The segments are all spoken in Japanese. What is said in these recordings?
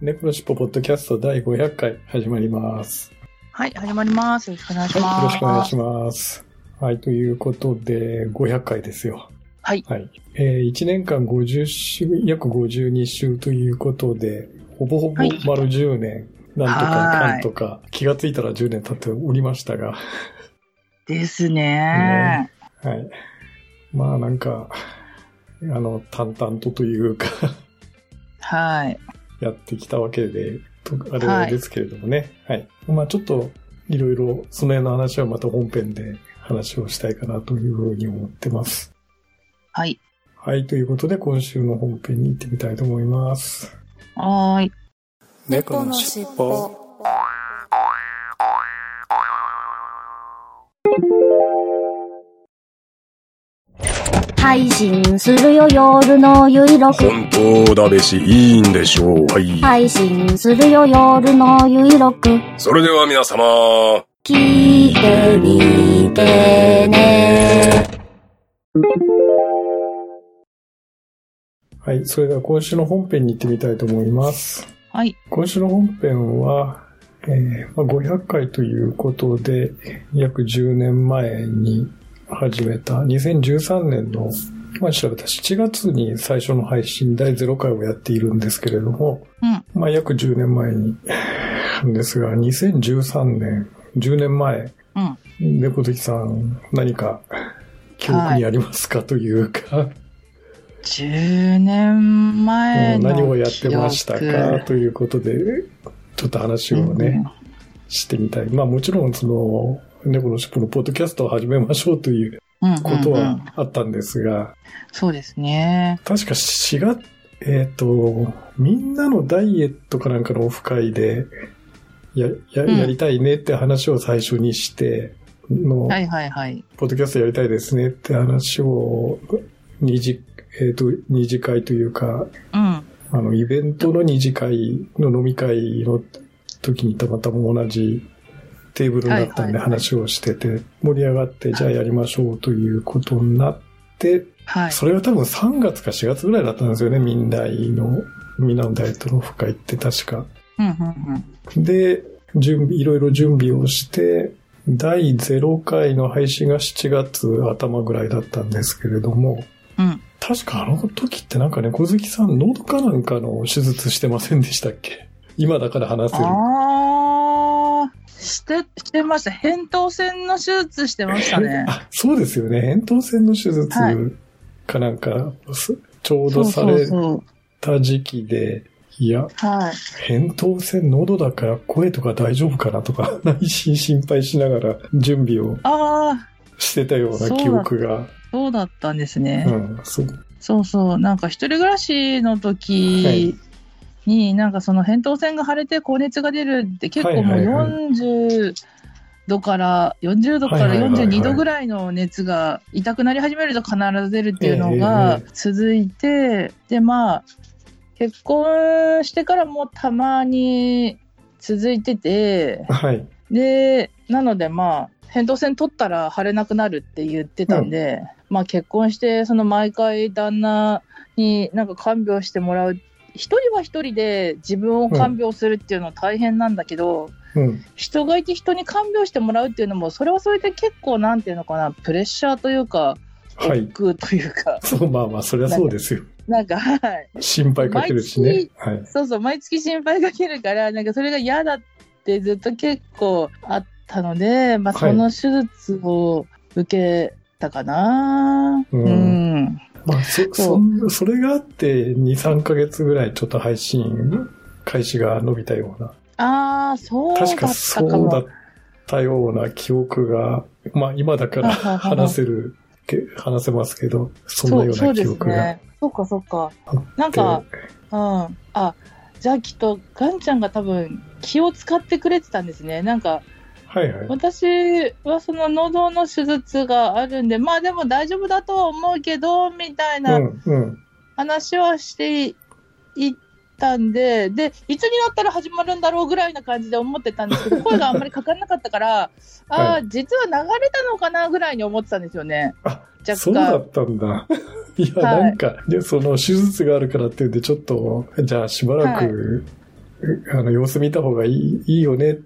猫のしっぽポッドキャスト第500回始まります。はい、始まります。よろしくお願いしはい、ます。よろしくお願いします。はい、ということで、500回ですよ。はい。はい。えー、1年間50週、約52週ということで、ほぼほぼはい丸10年、なんとかはいかんとか、気がついたら10年経っておりましたが、ですねはい。まあなんか、あの、淡々とというか、はい。やってきたわけで、とあはいれですけれどもね。はい。まあちょっと、いろいろ、その辺の話はまた本編で話をしたいかなというふうに思ってます。はい。はい。ということで、今週の本編に行ってみたいと思います。はーい。猫のしっぽ配信するよ夜のゆいろく本当だべし、いいんでしょう。はい。配信するよ夜のゆいろくそれでは皆様、聞いてみてねはい。それでは今週の本編に行ってみたいと思います。はい。今週の本編は、えーまあ、500回ということで、約10年前に始めた2013年の、今調べた7月に最初の配信第0回をやっているんですけれども、うん。まあ、約10年前に、ですが、2013年、10年前、うん。猫好きさん、何か記憶にありますか、というか、10年前の何をやってました記か憶ということで、ちょっと話をね、してみたい。まあもちろんその、猫ののポッドキャストを始めましょうといううん。うん。ことはうんうんあったんですが、そうですね。確か4月、えっ、と、みんなのダイエットかなんかのオフ会で、や、や、うんやりたいねって話を最初にして、の、はいはいはい。ポッドキャストやりたいですねって話を、二次、えっ、と、二次会というか、うん。あの、イベントの二次会の飲み会の時にたまたま同じテーブルになったんで話をしてて、盛り上がって、じゃあやりましょうということになって、はい。それが多分3月か4月ぐらいだったんですよね、みんなの、みんなのダイエットのオフ会って確か。で、準備、いろいろ準備をして、第0回の配信が7月頭ぐらいだったんですけれども、うん。確かあの時ってなんかね、小月さん、喉かなんかの手術してませんでしたっけ？今だから話せる。して、してました。扁桃腺の手術してましたね。あ、そうですよね。扁桃腺の手術はいかなんか、すちょうどされ。た時期で、いや、はい。扁桃腺喉だから声とか大丈夫かなとか、内心心配しながら準備をしてたような記憶が。そうだったんですね。うん、そう。そうそう。なんか一人暮らしの時に、なんかその扁桃腺が腫れて高熱が出るって結構もうはいはいはい40度から、40度からはいはいはいはい42度ぐらいの熱が痛くなり始めると必ず出るっていうのえがえ続いて、でまあ、結婚してからもたまに続いてて、はい。で、なのでまあ、扁桃腺取ったら腫れなくなるって言ってたんで、まあ結婚して、その毎回旦那になんか看病してもらう。一人は一人で自分を看病するっていうのは大変なんだけど、うん。人がいて人に看病してもらうっていうのも、それはそれで結構なんていうのかな、プレッシャーというか、はい。億劫というか、そう、まあまあ、そりゃそうですよ。なんか、はい。心配かけるしね。はい。そうそう、毎月心配かけるから、なんかそれが嫌だってずっと結構あったので、まあはいその手術を受けたかな。うんうん。まあ、そ、そそ、それがあって、2、3ヶ月ぐらいちょっと配信開始が伸びたような。ああ、そうだっ確かたかそうだっも。たような記憶が、まあ今だから話せる、け話せますけど、そんなようそうそうですな記憶がね。そっかそっか。あって。なんか、うん。あ、ザキとガンちゃんが多分気を使ってくれてたんですね。なんか、はいはい。私はその喉の手術があるんで、まあでも大丈夫だとは思うけど、みたいうなんうん。話はしていったんで、で、いつになったら始まるんだろうぐらいな感じで思ってたんですけど、声があんまりかかんなかったから、ああ、はい実は流れたのかなぐらいに思ってたんですよね。あ、若干そうだったんだ。いや、はいなんか、で、その手術があるからって言うんで、ちょっと、じゃあしばらく、あの、様子見た方がいいいいよねっ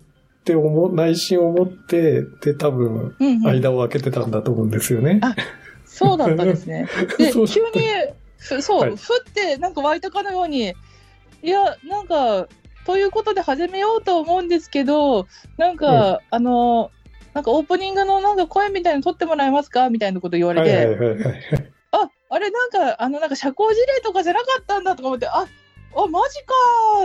て思う、内心思って、で、多分、うんうん間を空けてたんだと思うんですよね。あそうだったんですね。で、急に、ふそう、はいふってなんか湧いたかのように、いや、なんか、ということで始めようと思うんですけど、なんか、あの、なんかオープニングのなんか声みたいなの撮ってもらえますか？みたいなこと言われて、はいはいはいはい。あ、あれなんか、あのなんか社交辞令とかじゃなかったんだとか思って、あ、あ、マジか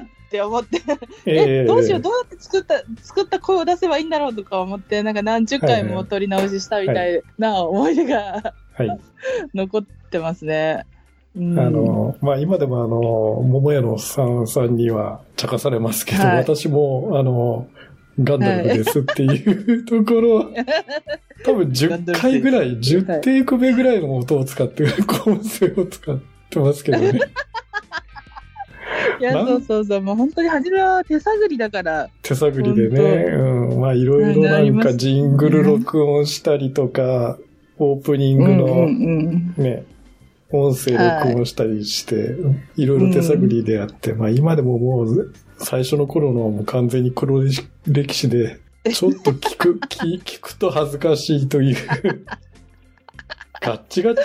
ーって思って、え、どうしよう、どうやって作った、作った声を出せばいいんだろうとか思って、なんか何十回も撮り直ししたみたいな思い出がはい。残ってますね。うん。あの、まあ、今でもあの、桃屋のさんさんには茶化されますけど、はい。私も、あの、ガンダルフですっていうところ、多分10回ぐらい、10テイク目ぐらいの音を使って、構成を使ってますけどね。いや、そうそうそう、もう本当に初めは手探りだから、手探りでね、うん、まあ、いろいろなんかジングル録音したりとか、オープニングの、うんね、音声録音したりして、い。ろいろ手探りでやって、まあ今でももう最初の頃のはもう完全に黒歴史で、ちょっと聞く、聞聞くと恥ずかしいという。ガッチガチ、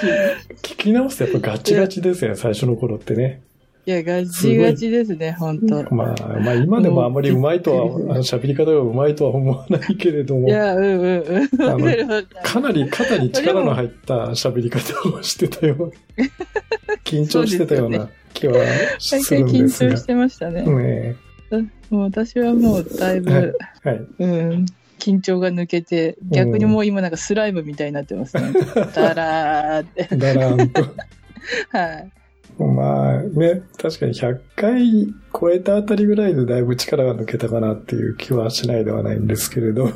聞き直すとやっぱガチガチですよね、最初の頃ってね。いや、ガチガチですね、本当。まあ、まあ今でもあまりうまいとは、あの喋り方がうまいとは思わないけれどもい、や、うんうんうん。かなり肩に力の入った喋り方をしてたような、緊張してたような気は毎するんですが 張し。てましたね。ねもう私はもうだいぶ、はいはい。うん、緊張が抜けて、逆にもう今なんかスライムみたいになってますね。だらーって。だらんと。はい。まあね、確かに100回超えたあたりぐらいでだいぶ力が抜けたかなっていう気はしないではないんですけれど、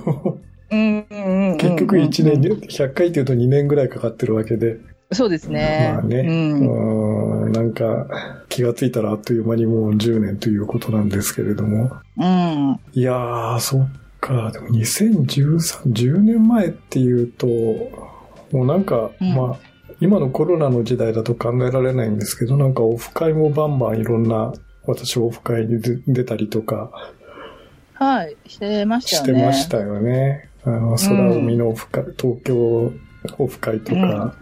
結局1年に、100回っていうと2年ぐらいかかってるわけで、そうですね。まあね、うん。うんなんか気がついたらあっという間にもう10年ということなんですけれども、うん。いやー、そっか。でも2013、10年前っていうと、もうなんか、うんまあ、今のコロナの時代だと考えられないんですけど、なんかオフ会もバンバンいろんな、私オフ会に出出たりとかはい。してましたしてよね。ましたよね。あの、空海のオフ会、東京オフ会とか、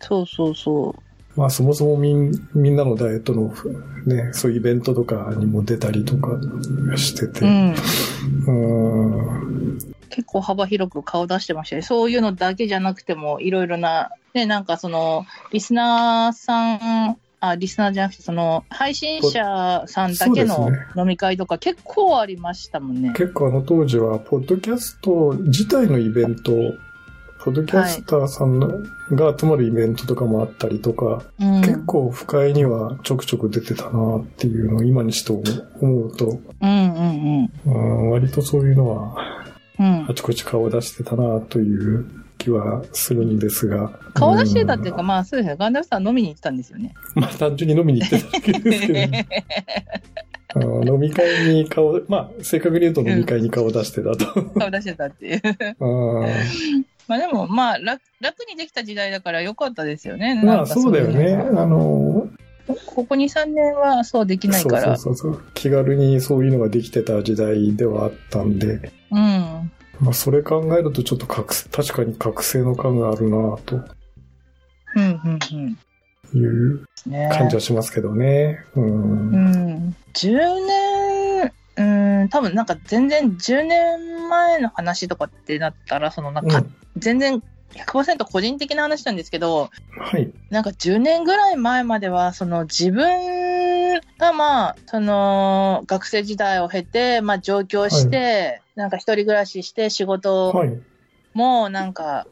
そうそうそう。まあそもそもみんみんなのダイエットのね、そういうイベントとかにも出たりとかしてて、うん。うん結構幅広く顔出してましたね。そういうのだけじゃなくても、いろいろな、ね、なんかその、リスナーさん、あ、リスナーじゃなくて、その、配信者さんだけの飲み会とか結構ありましたもんね。結構あの当時は、ポッドキャスト自体のイベント、ポッドキャスターさんのが集まるイベントとかもあったりとか、うん。結構不快にはちょくちょく出てたなっていうのを今にして思うと、うんうんうん、割とそういうのはあ。ちこち顔を出してたなという気はするんですが。顔出してたっていうか、んまあそうですね。ガンダルさん飲みに行ってたんですよね。まあ単純に飲みに行ってただけですけど、ね、あの飲み会に顔、まあ正確に言うと飲み会に顔を出してたと。顔出してたっていう。うんまあでも、まあ楽、楽にできた時代だから良かったですよね。まあそうだよね。あの、ここ2、3年はそうできないから。そうそうそう。気軽にそういうのができてた時代ではあったんで、うん。まあそれ考えるとちょっと覚醒確かに覚醒の感があるなとうん、うん、うん。いうね感じはしますけどね。うん。うん。10年、うん、多分なんか全然10年前の話とかってなったら、そのなんかうん全然100%個人的な話なんですけど、はい。なんか10年ぐらい前までは、その自分がまあ、その学生時代を経て、まあ上京して、なんか一人暮らしして仕事はい。もなんか、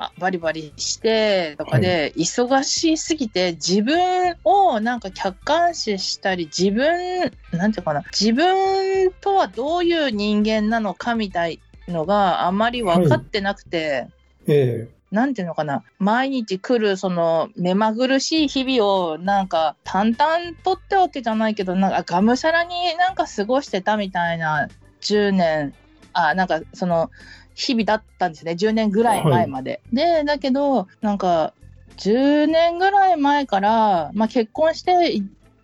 あバリバリしてとかで、忙しすぎて自分をなんか客観視したり、自分、なんていうかな、自分とはどういう人間なのかみたいのがあまり分かってなくて、えなんていうのかな、毎日来るその目まぐるしい日々をなんか淡々とってわけじゃないけど、なんかがむしゃらになんか過ごしてたみたいな10年、あ、なんかその日々だったんですね。10年ぐらい前まで。で、だけど、なんか10年ぐらい前から、まあ結婚して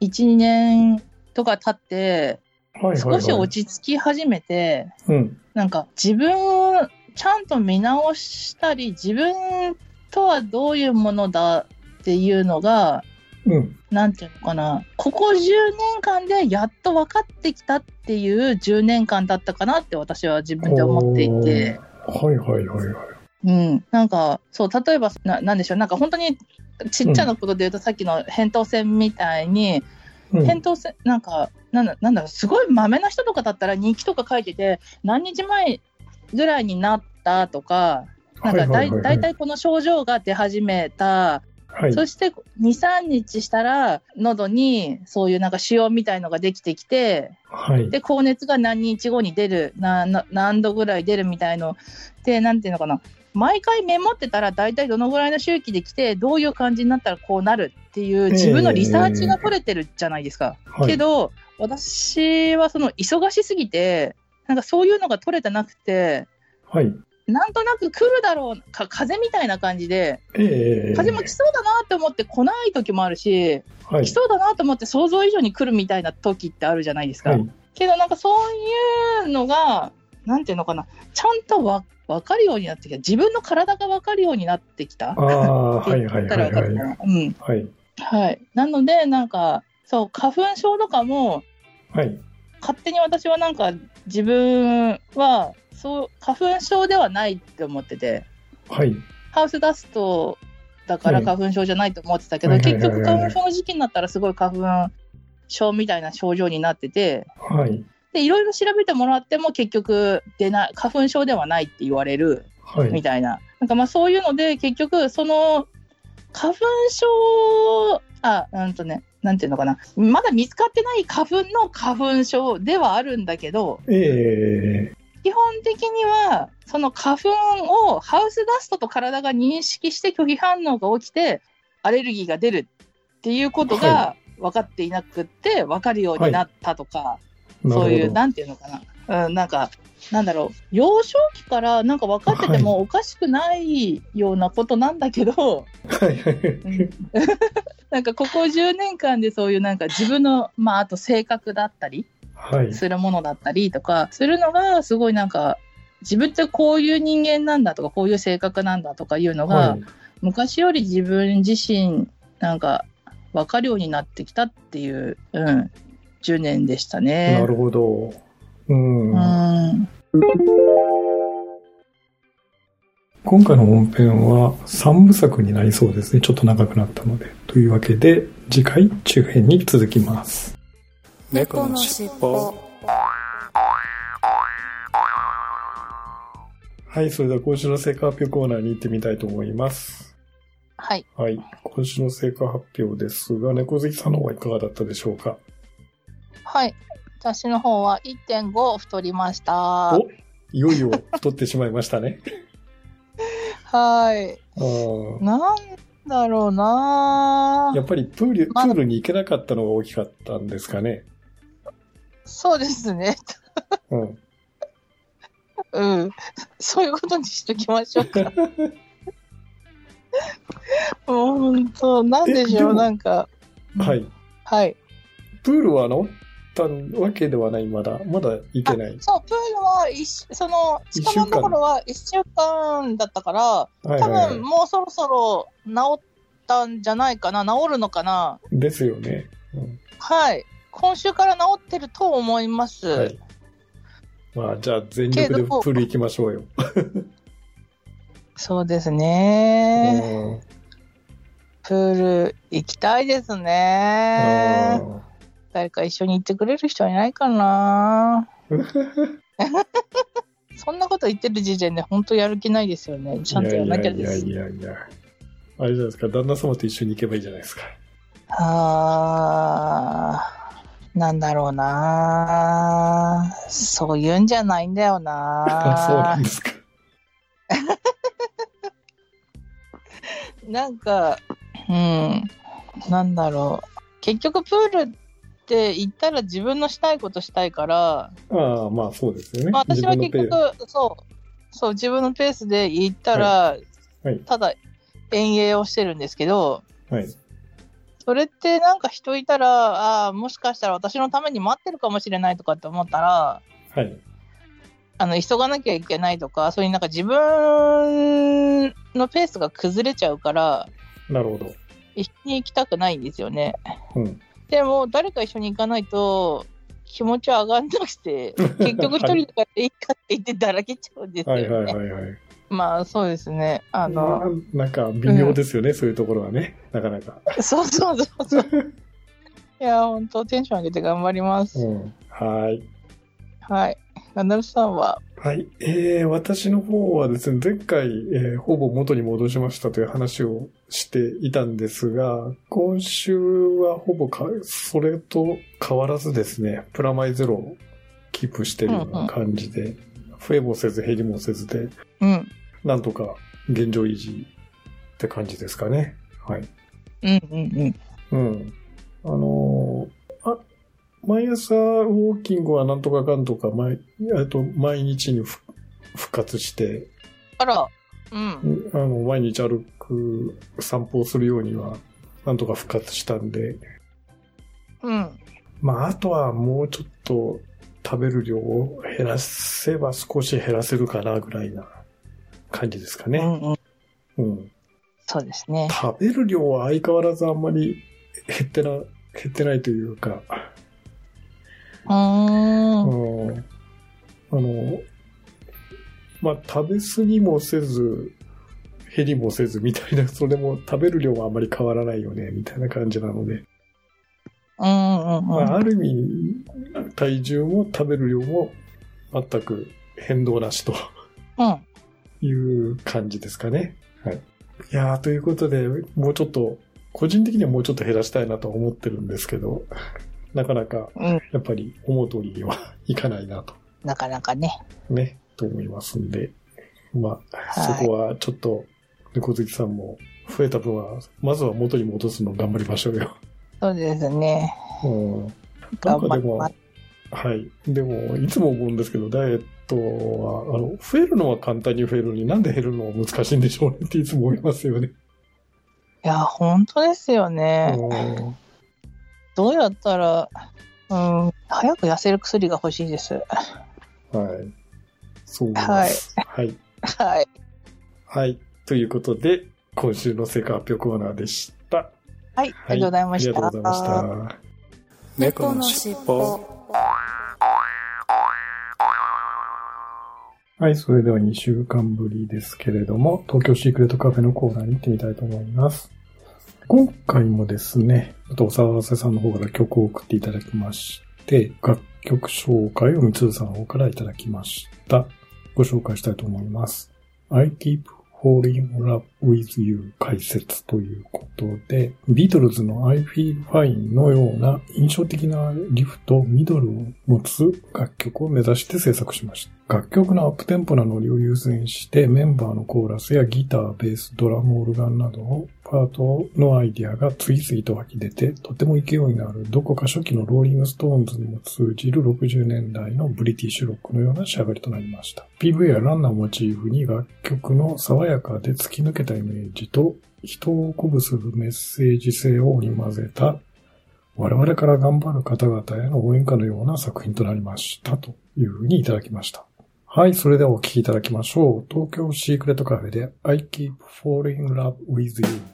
1、2年とか経って、えはいはい、はい。少し落ち着き始めて、うん。なんか自分をちゃんと見直したり、自分とはどういうものだっていうのが、うん。なんていうのかな、ここ10年間でやっと分かってきたっていう10年間だったかなって私は自分で思っていて、はいはいはいはい。うん、なんか、そう、例えばな、なんでしょう、なんか本当にちっちゃなことで言うと、さっきの扁桃腺みたいに、うん、扁桃腺、なんか、なんだ、なんだろう、すごいマメな人とかだったら日記とか書いてて、何日前ぐらいになったとか、なんかだい,、はいこの症状が出始めた、はい。そして2、3日したら、喉にそういうなんか腫瘍みたいのができてきて、はい。で、高熱が何日後に出る、なな何度ぐらい出るみたいの。で、なんていうのかな。毎回メモってたら、大体どのぐらいの周期で来て、どういう感じになったらこうなるっていう、自分のリサーチが取れてるじゃないですか。はいけど、私はその忙しすぎて、なんかそういうのが取れてなくて、はい。なんとなく来るだろうか、風邪みたいな感じで、ええ風も来そうだなって思って来ない時もあるし、はい来。そうだなと思って想像以上に来るみたいな時ってあるじゃないですか。はい。けどなんかそういうのが、なんていうのかな、ちゃんとわ分かるようになってきた。自分の体が分かるようになってきた。はいはいはいはい。はい。はい。なので、なんか、そう、花粉症とかも、はい。勝手に私はなんか自分は、そう、花粉症ではないって思ってて、はい。ハウスダストだからはい花粉症じゃないと思ってたけど、はいはいはい結はい局花粉症の時期になったらすごい花粉症みたいな症状になってて、はい。で、いろいろ調べてもらっても結局出ない、花粉症ではないって言われるはい。みたいな。なんかまあそういうので結局その花粉症、あ、うんとね、なんていうのかな。まだ見つかってない花粉の花粉症ではあるんだけど、ええ基本的にはその花粉をハウスダストと体が認識して拒否反応が起きてアレルギーが出るっていうことが分かっていなくって分かるようになったとか、そういう、なんていうのかな。うん、なんか、なんだろう。幼少期からなんか分かっててもおかしくないようなことなんだけど、なんかここ10年間でそういうなんか自分の、まああと性格だったりはい。するものだったりとか、するのがすごいなんか、自分ってこういう人間なんだとか、こういう性格なんだとかいうのが、はい。昔より自分自身なんか分かるようになってきたっていう、うん、10年でしたね。なるほど。うん。うん。今回の本編は3部作になりそうですね。ちょっと長くなったので。というわけで、次回中編に続きます。猫のしっぽはい、それでは今週の成果発表コーナーに行ってみたいと思います。はい。はい、今週の成果発表ですが、猫好きさんの方はいかがだったでしょうか？はい。私の方は1.5太りました。おいよいよ太ってしまいましたね。はい。なんだろうなやっぱりプール、プまだールに行けなかったのが大きかったんですかね。そうですね。うん。うん。そういうことにしときましょうか。もう本当、なんでしょう、なんか。はい。はい。プールは治ったわけではない、まだ。まだ行けない。そう、プールは一週、その、一近場のところは1週間だったから、はい多はい分もうそろそろ治ったんじゃないかな、治るのかな。ですよね。うんはい。今週から治ってると思います。はい。まあ、じゃあ全力でプール行きましょうよ。そうですね。うんプール行きたいですね。誰か一緒に行ってくれる人いないかな。そんなこと言ってる時点で本当やる気ないですよね。ちゃんとやらなきゃです。いやいやいやいや。あれじゃないですか、旦那様と一緒に行けばいいじゃないですか。あー、なんだろうなそういうんじゃないんだよあそうななんですか。なんか、うん、なんだろう。結局プールって行ったら自分のしたいことしたいから、ああ、まあそうですよね。まあ、私は結局、そう、そう、自分のペースで行ったら、はいただ遠泳をしてるんですけど、はい。それってなんか人いたら、ああ、もしかしたら私のために待ってるかもしれないとかって思ったら、はい。あの、急がなきゃいけないとか、そういうなんか自分のペースが崩れちゃうから、なるほど。一緒に行きたくないんですよね。うん。でも、誰か一緒に行かないと、気持ちは上がんなくて、結局一人とかでいいかって言ってだらけちゃうんですよね。はいはいはいはい。まあ、そうですね。あの、ななんか微妙ですよね、そういうところはね。なかなか。そうそうそうそう。いや、本当テンション上げて頑張ります。うん。はい。はい。ルさんは、はい。えー、私の方はですね、前回、えーほぼ元に戻しましたという話をしていたんですが、今週はほぼか、それと変わらずですね、プラマイゼロをキープしてるような感じで、増えもせず減りもせずで、うん。なんとか現状維持って感じですかね。はい。うんうんうん。うん。あのーあ、毎朝ウォーキングはなんとかかんとか毎、と、毎日にふ復活して、あら、うん。あの、毎日歩く、散歩をするようには、なんとか復活したんで、うん。まあ、あとはもうちょっと食べる量を減らせば少し減らせるかなぐらいな感じですかね。うんうん。うん。そうですね。食べる量は相変わらずあんまり減ってな、減ってないというか、うーん。うんあの、まあ、食べ過ぎもせず、減りもせずみたいな、それも食べる量はあまり変わらないよね、みたいな感じなので、うんうんうん。まあ、ある意味、体重も食べる量も全く変動なしとうん。いう感じですかね。はい。いやー、ということで、もうちょっと、個人的にはもうちょっと減らしたいなとは思ってるんですけど、なかなか、うん。やっぱり思う通りにはいかないなと。なかなかね。ね、と思いますんで、まあ、はいそこはちょっと、猫好きさんも増えた分は、まずは元に戻すの頑張りましょうよ。そうですね。うん。なん頑張かでも。はい。でも、いつも思うんですけど、ダイエットは、あの、増えるのは簡単に増えるのになんで減るのは難しいんでしょうねっていつも思いますよね。いや、本当ですよね。うんどうやったら、うん、早く痩せる薬が欲しいです。はい。そう思います。はい。はい。はい。ということで、今週の成果発表コーナーでした。はい。ありがとうございました。ありがとうございました。猫のしっぽはい、それでは2週間ぶりですけれども、東京シークレットカフェのコーナーに行ってみたいと思います。今回もですね、あとお騒がせさんの方から曲を送っていただきまして、楽曲紹介をみつさんの方からいただきました。ご紹介したいと思います。I keep falling in love with you 解説ということで、ビートルズの I feel fine のような印象的なリフとミドルを持つ楽曲を目指して制作しました。楽曲のアップテンポなノリを優先してメンバーのコーラスやギター、ベース、ドラム、オルガンなどのパートのアイディアが次々と湧き出て、とても勢いのあるどこか初期のローリングストーンズにも通じる60年代のブリティッシュロックのような仕上がりとなりました。PV やランナーをモチーフに楽曲の爽やかで突き抜けたイメージと人を鼓舞するメッセージ性を織り交ぜた我々から頑張る方々への応援歌のような作品となりましたというふうにいただきました。はい、それではお聴きいただきましょう。東京シークレットカフェで I keep falling in love with you.「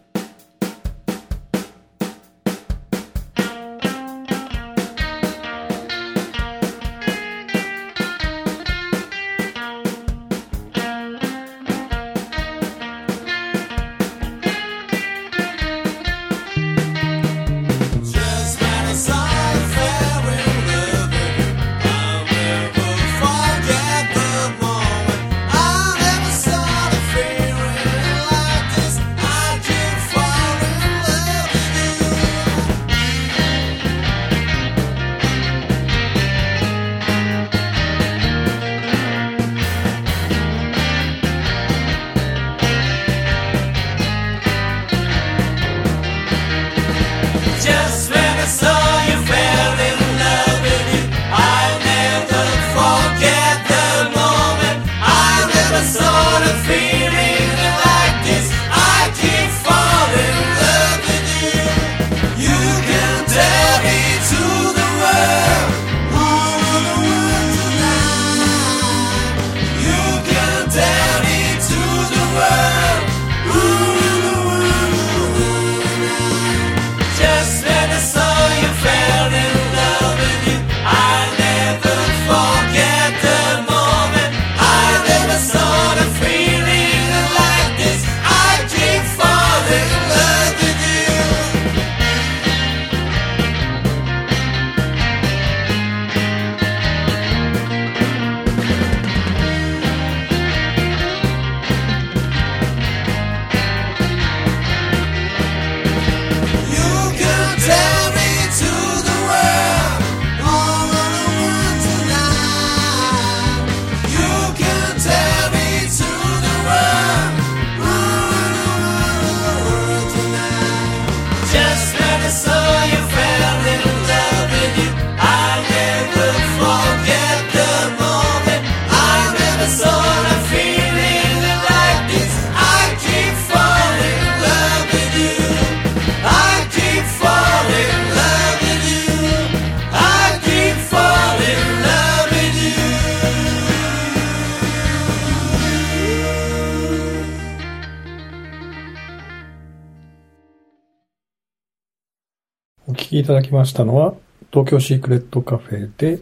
ただきましたのは、東京シークレットカフェで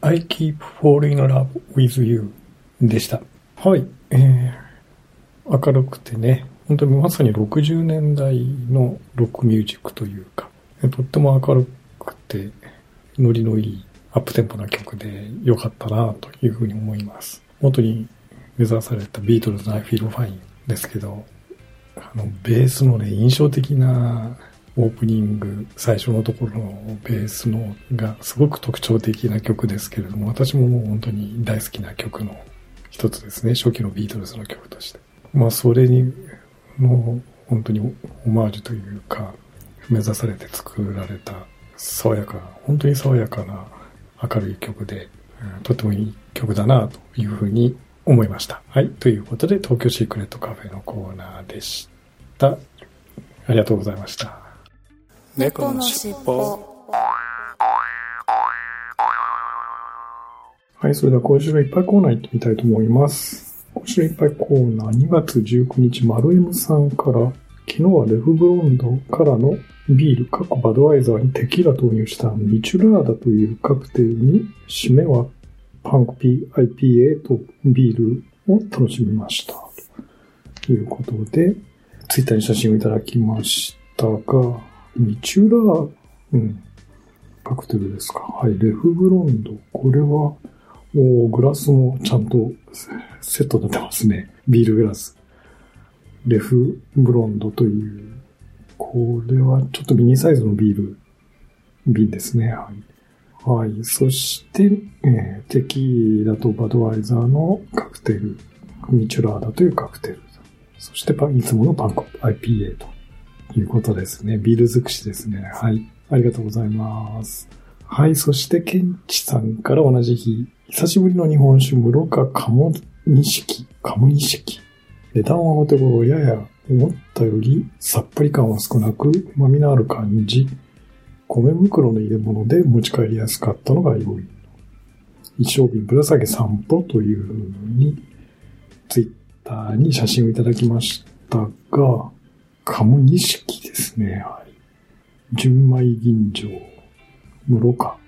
I keep falling in love with you でした。はい。えー、明るくてね、本当にまさに60年代のロックミュージックというか、とっても明るくて、ノリのいいアップテンポな曲で良かったなというふうに思います。元に目指されたビートルズの I Feel Fine ですけど、あの、ベースのね、印象的なオープニング、最初のところのベースのがすごく特徴的な曲ですけれども、私ももう本当に大好きな曲の一つですね。初期のビートルズの曲として。まあ、それに、の、本当にオマージュというか、目指されて作られた爽やか、本当に爽やかな明るい曲で、うん、とてもいい曲だなというふうに思いました。はい。ということで、東京シークレットカフェのコーナーでした。ありがとうございました。猫のしっぽ。はい、それでは今週のいっぱいコーナー行ってみたいと思います。今週のいっぱいコーナー2月19日、丸 M さんから、昨日はレフブロンドからのビール、過去バドワイザーにテキーラ投入したミチュラーダというカクテルに、締めはパンク PIPA とビールを楽しみました。ということで、ツイッターに写真をいただきましたが、ミチュラー、うん、カクテルですか。はい、レフブロンド。これは、もうグラスもちゃんとセットになってますね。ビールグラス。レフブロンドというこれはちょっとミニサイズのビール瓶ですね。はい。はい。そして、えー、テキーラとバドワイザーのカクテル、ミチュラーダというカクテル。そして、いつものパンコ IPA ということですね。ビール尽くしですね。はい。ありがとうございます。はい。そして、ケンチさんから同じ日、久しぶりの日本酒、室賀鴨錦、鴨錦。値段はお手頃、やや思ったよりさっぱり感は少なく、旨味のある感じ。米袋の入れ物で持ち帰りやすかったのが良い。一升瓶ぶら下げ散歩というふうに、ツイッターに写真をいただきましたが、カムニシキですね。はい。純米吟醸、室か。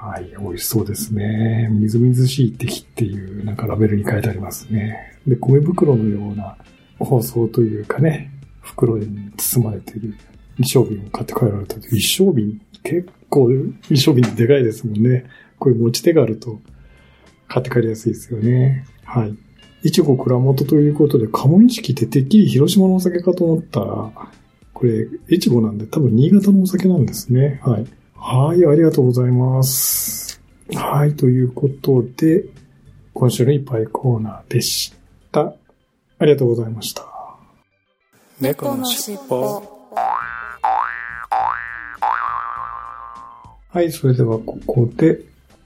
はい、美味しそうですね。みずみずしい敵っていう、なんかラベルに書いてありますね。で、米袋のような包装というかね、袋に包まれている一升瓶を買って帰られたと一升瓶、結構一升瓶でかいですもんね。こういう持ち手があると買って帰りやすいですよね。はい。いちご蔵元ということで、鴨錦っててっきり広島のお酒かと思ったら、これ、いちごなんで多分新潟のお酒なんですね。はい。はい、ありがとうございます。はい、ということで、今週のいっぱいコーナーでした。ありがとうございました。猫のしっぽ。はい、それではここで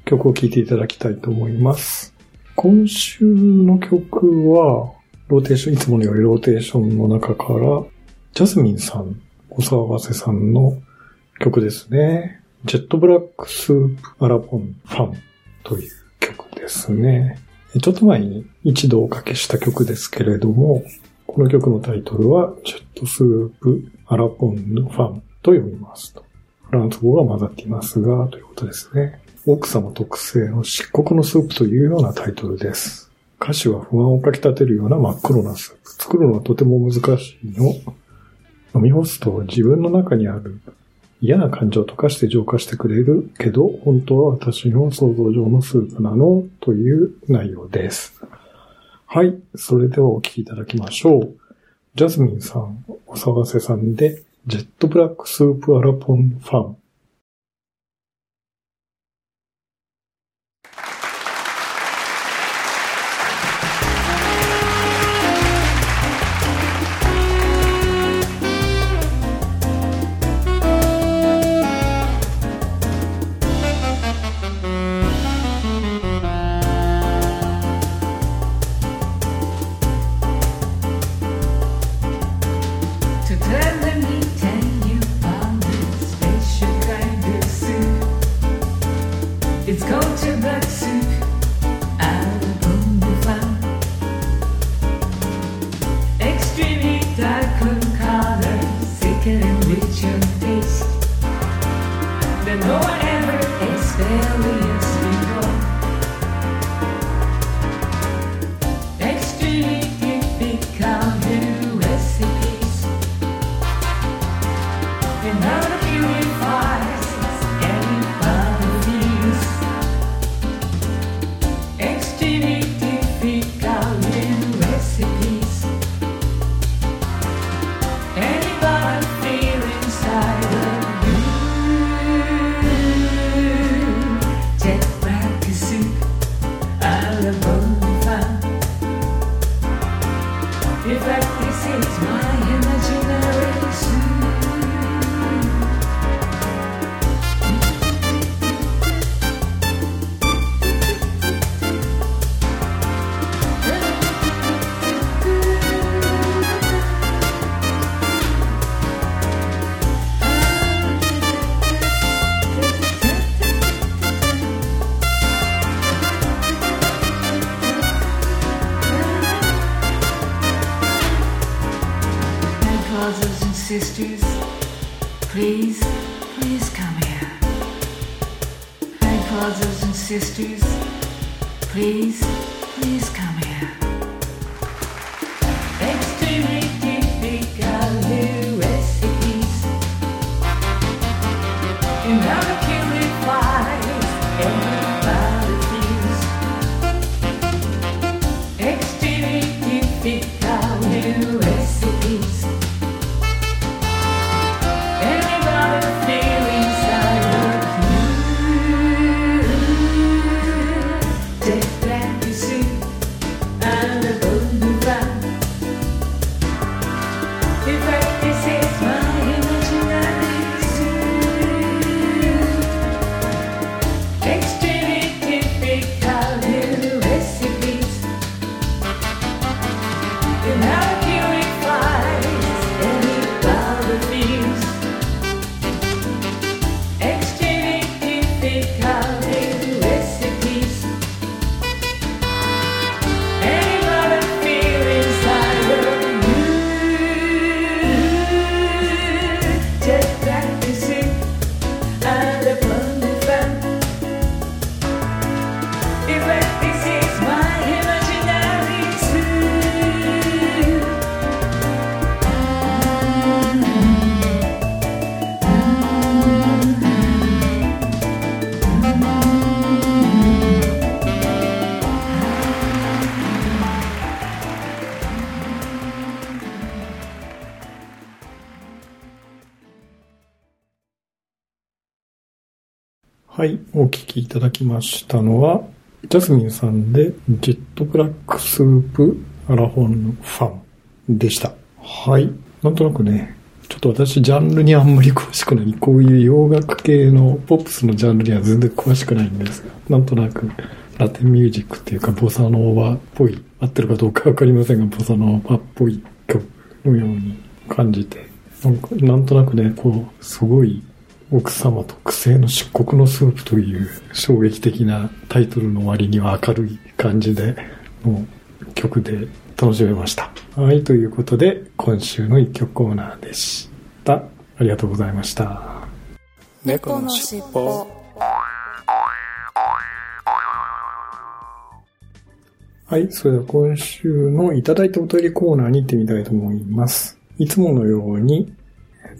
曲を聴いていただきたいと思います。今週の曲は、ローテーション、いつものよりローテーションの中から、ジャスミンさん、お騒がせさんの曲ですね。ジェットブラックスープアラポンファンという曲ですね。ちょっと前に一度おかけした曲ですけれども、この曲のタイトルは、ジェットスープアラポンファンと読みますと。フランス語が混ざっていますが、ということですね。奥様特製の漆黒のスープというようなタイトルです。歌詞は不安をかき立てるような真っ黒なスープ。作るのはとても難しいの。飲み干すと自分の中にある嫌な感情とかして浄化してくれるけど、本当は私の想像上のスープなの？という内容です。はい。それではお聴きいただきましょう。ジャスミンさん、お騒がせさんで、ジェットブラックスープアラポンファン。はい、お聞きいただきましたのは、ジャスミンさんで、ジェットブラックスープアラフォンファンでした。はい。なんとなくね、ちょっと私ジャンルにあんまり詳しくない、こういう洋楽系のポップスのジャンルには全然詳しくないんですが、なんとなくラテンミュージックっていうかボサノーバっぽい、合ってるかどうかわかりませんが、ボサノーバっぽい曲のように感じて、なんかなんとなくね、こう、すごい奥様特製の漆黒のスープという衝撃的なタイトルの割には明るい感じで、もう曲で楽しめました。はい、ということで、今週の一曲コーナーでした。ありがとうございました。猫のしっぽはい、それでは今週のいただいたお便りコーナーに行ってみたいと思います。いつものように、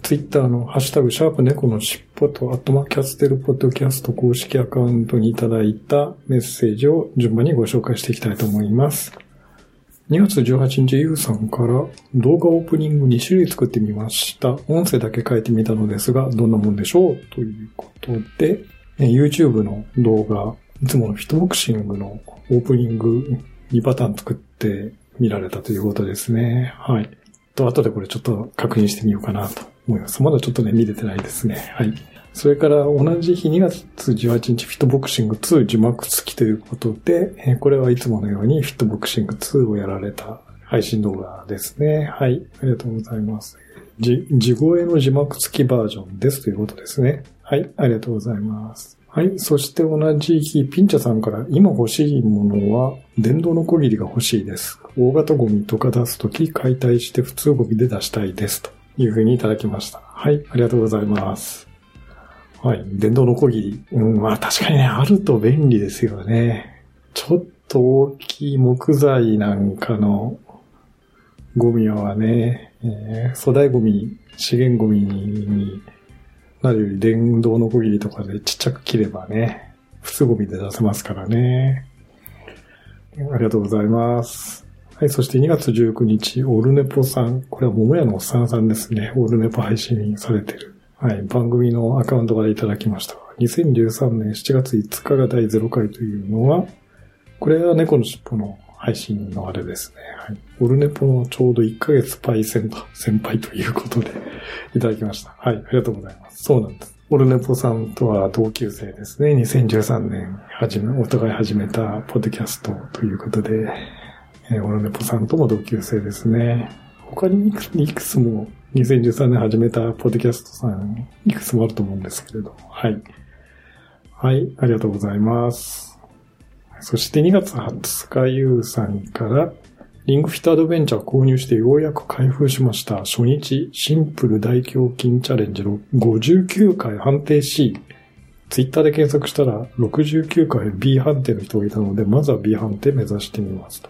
ツイッターのハッシュタグ、シャープ猫のしっぽと、アットマキャステルポッドキャスト公式アカウントにいただいたメッセージを順番にご紹介していきたいと思います。2月18日、ゆうさんから動画オープニング2種類作ってみました。音声だけ書いてみたのですが、どんなもんでしょう？ということで、YouTube の動画、いつものフィットボクシングのオープニング2パターン作って見られたということですね。はい。と、後でこれちょっと確認してみようかなと思います。まだちょっとね、見れてないですね。はい。それから同じ日2月18日フィットボクシング2字幕付きということで、これはいつものようにフィットボクシング2をやられた配信動画ですね。はい。ありがとうございます。じ、地声の字幕付きバージョンですということですね。はい。ありがとうございます。はい。そして同じ日、ピンチャさんから、今欲しいものは、電動のこぎりが欲しいです。大型ゴミとか出すとき、解体して普通ゴミで出したいです。というふうにいただきました。はい。ありがとうございます。はい。電動のこぎり。うん、まあ確かにね、あると便利ですよね。ちょっと大きい木材なんかのゴミはね、えー粗大ゴミ、資源ゴミになるより電動のこぎりとかでちっちゃく切ればね、普通ゴミで出せますからね。ありがとうございます。はい、そして2月19日、オルネポさん。これは桃屋のおっさんさんですね。オルネポ配信されてる。はい、番組のアカウントからいただきました。2013年7月5日が第0回というのは、これは猫のしっぽの配信のあれですね。はい。オルネポのちょうど1ヶ月パイセンと先輩ということでいただきました。はい、ありがとうございます。そうなんです。オルネポさんとは同級生ですね。2013年始め、お互い始めたポッドキャストということで、えーオルネポさんとも同級生ですね。他にいくつも2013年始めたポッドキャストさん、いくつもあると思うんですけれど。はい。はい、ありがとうございます。そして2月20日、ゆうさんから、リングフィットアドベンチャー購入してようやく開封しました。初日、シンプル大胸筋チャレンジの59回判定 C。ツイッターで検索したら69回 B 判定の人がいたので、まずは B 判定目指してみますと。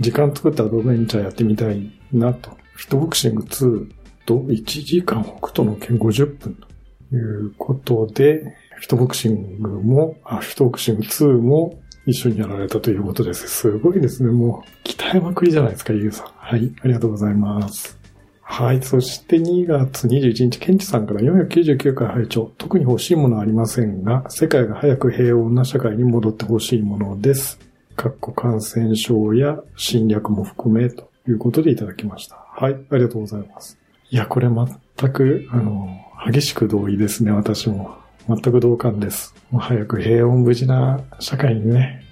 時間作ってアドベンチャーやってみたいなと。フィットボクシング2と1時間北斗の剣50分ということで、フィットボクシングも、あ、フィットボクシング2も一緒にやられたということです。すごいですね。もう、鍛えまくりじゃないですか、ゆうさん。はい、ありがとうございます。はい。そして2月21日、ケンチさんから499回拝聴特に欲しいものはありませんが、世界が早く平穏な社会に戻ってほしいものです。かっこ感染症や侵略も含めということでいただきました。はい。ありがとうございます。いや、これ全く、あの、激しく同意ですね、私も。全く同感です。もう早く平穏無事な社会にね、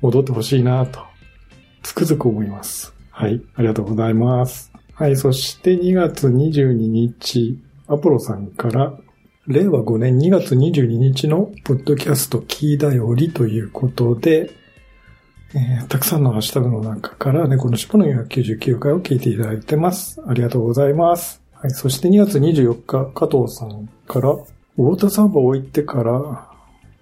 戻ってほしいなと、つくづく思います。はい。ありがとうございます。はい。そして2月22日、アポロさんから、令和5年2月22日のポッドキャストキーだよりということで、えーたくさんのハッシュタグの中から猫の尻尾の499回を聞いていただいてます。ありがとうございます。はい。そして2月24日、加藤さんから、ウォーターサーバーを置いてから、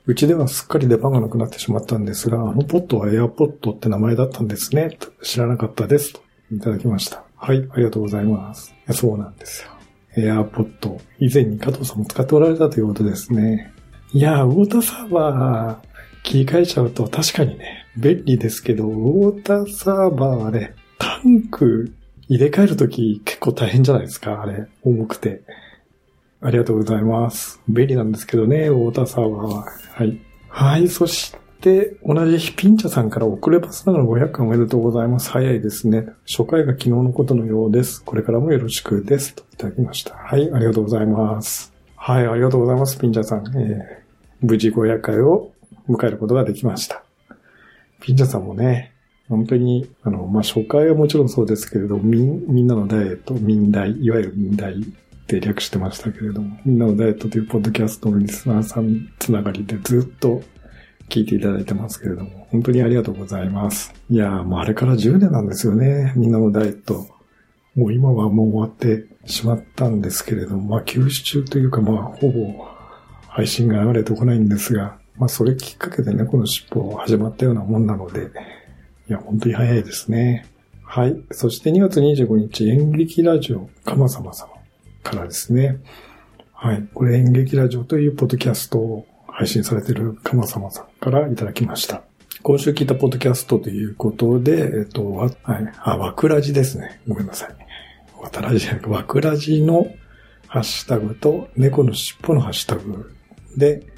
うちではすっかり出番がなくなってしまったんですが、あのポットはエアポットって名前だったんですね。知らなかったです。といただきました。はい、ありがとうございます。そうなんですよ。エアポット、以前に加藤さんも使っておられたということですね。いやー、ウォーターサーバー切り替えちゃうと確かにね、便利ですけど、ウォーターサーバーはね、タンク入れ替えるとき結構大変じゃないですか、あれ。重くて。ありがとうございます。便利なんですけどね、ウォーターサーバーは。はい。はい、そして、同じ日ピンチャさんから遅ればせながら500回おめでとうございます。早いですね。初回が昨日のことのようです。これからもよろしくです。といただきました。はい、ありがとうございます。はい、ありがとうございます、ピンチャさん。えー無事500回を迎えることができました。ピンチャさんもね、本当に、あの、まあ、初回はもちろんそうですけれど、みん、みんなのダイエット、民大、いわゆる民大って略してましたけれども、みんなのダイエットというポッドキャストのリスナーさんつながりでずっと聞いていただいてますけれども、本当にありがとうございます。いやもうあれから10年なんですよね、みんなのダイエット。もう今はもう終わってしまったんですけれども、まあ休止中というかまあほぼ配信が流れてこないんですが、まあそれきっかけでね、この尻尾始まったようなもんなので、いや本当に早いですね。はい。そして2月25日、演劇ラジオ、かまさま様からですね。はい。これ演劇ラジオというポッドキャストを配信されているかまさまさんからいただきました。今週聞いたポッドキャストということで、えっと、わ、はい。あ、わくらじですね。ごめんなさい。わたらじじゃなく、わくらじのハッシュタグと猫の尻尾のハッシュタグで、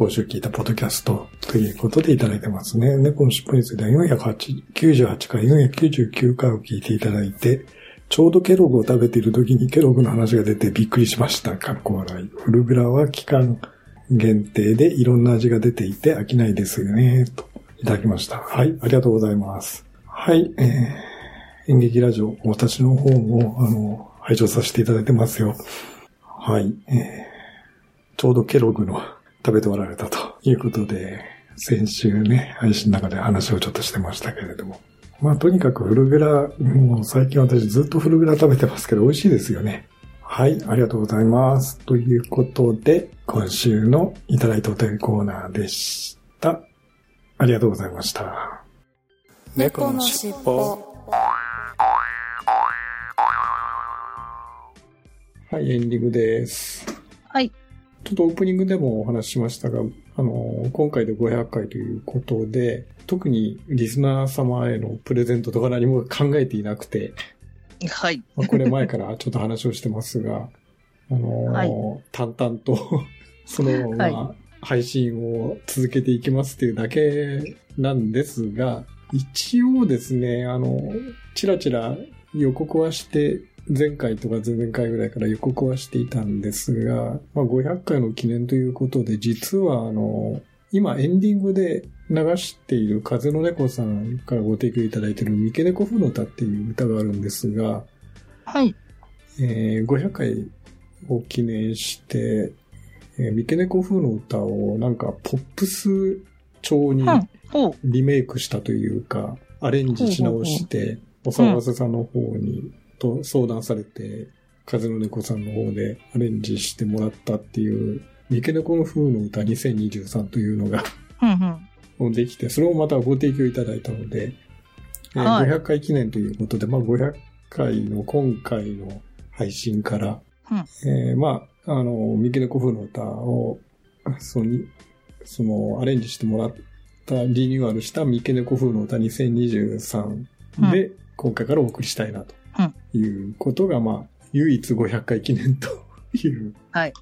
今週聞いたポッドキャストということでいただいてますね。猫の尻尾については498回、499回を聞いていただいて、ちょうどケログを食べている時にケログの話が出てびっくりしました。かっこ笑い。フルグラは期間限定でいろんな味が出ていて飽きないですよね。といただきました。はい、ありがとうございます。はい、えー、演劇ラジオ、私の方も、あの、拝聴させていただいてますよ。はい、えー、ちょうどケログの食べておられたということで、先週ね、配信の中で話をちょっとしてましたけれども。まあ、とにかくフルグラ、もう最近私ずっとフルグラ食べてますけど、美味しいですよね。はい、ありがとうございます。ということで、今週のいただいたお便りコーナーでした。ありがとうございました。猫のしっぽはい、エンディングです。はい。ちょっとオープニングでもお話ししましたが、あの、今回で500回ということで、特にリスナー様へのプレゼントとか何も考えていなくて、はい。まあこれ前からちょっと話をしてますが、あの、はい淡々と そのままは配信を続けていきますっていうだけなんですが、一応ですね、あの、ちらちら予告はして、前回とか前々回ぐらいから予告はしていたんですが、まあ、500回の記念ということで、実はあの、今エンディングで流している風の猫さんからご提供いただいている三毛猫風の歌っていう歌があるんですが、はい。えー500回を記念して、えー、三毛猫風の歌をなんかポップス調にリメイクしたというか、アレンジし直してお騒がせさんの方に、と相談されて、風の猫さんの方でアレンジしてもらったっていう、三毛猫の風の歌2023というのがうんうん。できて、それをまたご提供いただいたので、えーはい。500回記念ということで、まあ500回の今回の配信から、うん。えーまあ、あの、三毛猫風の歌を、その、その、アレンジしてもらった、リニューアルした三毛猫風の歌2023で、今回からお送りしたいなということが、まあ、唯一500回記念と いうはい。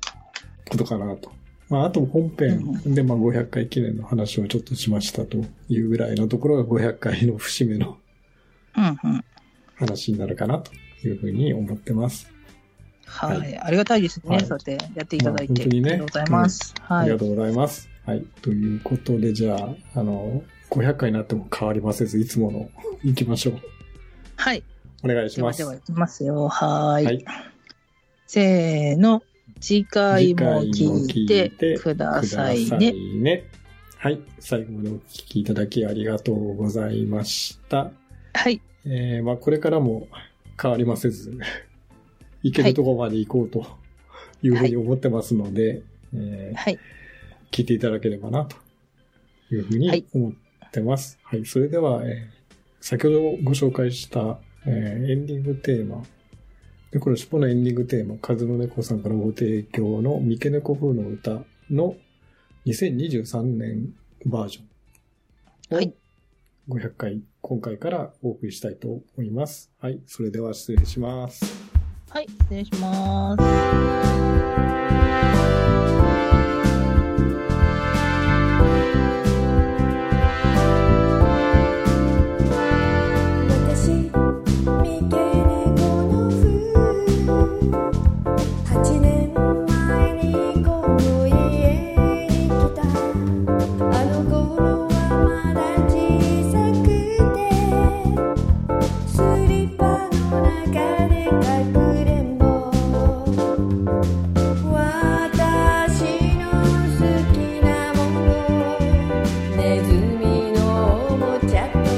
ことかなと。まあ、あと本編で、まあ、500回記念の話をちょっとしましたというぐらいのところが500回の節目の。話になるかなというふうに思ってます。はい。はいありがたいですね。はいそうやってやっていただいて。まあ本当にねありがとうございます。はいありが。とうございます。はい。ということで、じゃあ、あの、500回になっても変わりませず、いつもの行きましょう。はい。お願いします。ではでは、いきますよ。はーい。はいせーの。次回も聞いてくださいくだね。ねはい。最後までお聞きいただきありがとうございました。はい。えー、まあこれからも変わりませず、行けるところまで行こうというふうに思ってますので、えーはい。聞いていただければなというふうに思ってます。はい。それでは、えー先ほどご紹介した、えーエンディングテーマ、で、これ、尻尾のエンディングテーマ、風の猫さんからご提供の三毛猫風の歌の2023年バージョンをはい500回、今回からお送りしたいと思います。はい。それでは失礼します。はい。失礼します。back.